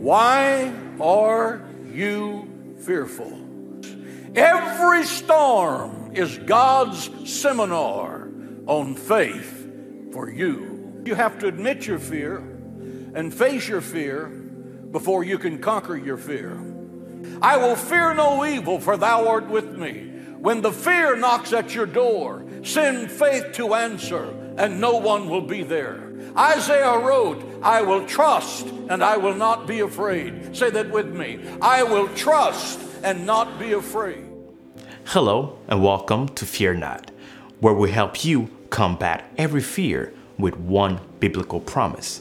Why are you fearful? Every storm is God's seminar on faith for you. You have to admit your fear and face your fear before you can conquer your fear. I will fear no evil, for thou art with me. When the fear knocks at your door, send faith to answer, and no one will be there. Isaiah wrote, I will trust and I will not be afraid. Say that with me. I will trust and not be afraid. Hello, and welcome to Fear Not, where we help you combat every fear with one biblical promise.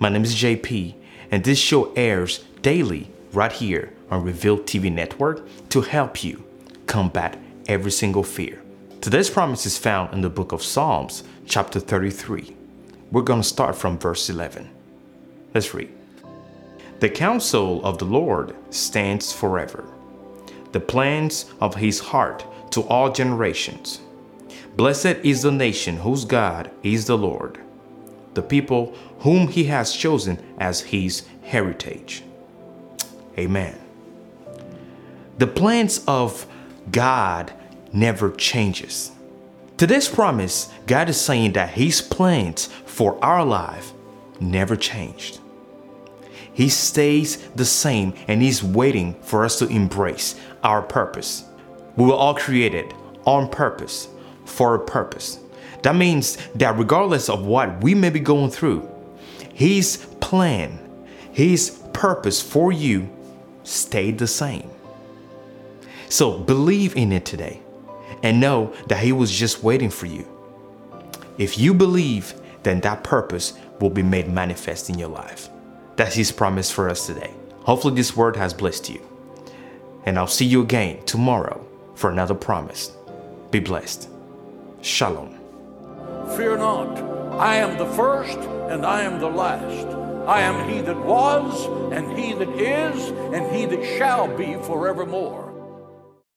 My name is JP, and this show airs daily right here on Reveal TV Network to help you combat every single fear. Today's promise is found in the book of Psalms, chapter 33. We're going to start from verse 11. Let's read. The counsel of the Lord stands forever, the plans of his heart to all generations. Blessed is the nation whose God is the Lord, the people whom he has chosen as his heritage. Amen. The plans of God never changes. To this promise, God is saying that his plans for our life never changed. He stays the same and he's waiting for us to embrace our purpose. We were all created on purpose for a purpose. That means that regardless of what we may be going through, his plan, his purpose for you stayed the same. So believe in it today and know that He was just waiting for you. If you believe, then that purpose will be made manifest in your life. That's His promise for us today. Hopefully, this word has blessed you. And I'll see you again tomorrow for another promise. Be blessed. Shalom. Fear not. I am the first and I am the last. I am he that was and he that is and he that shall be forevermore.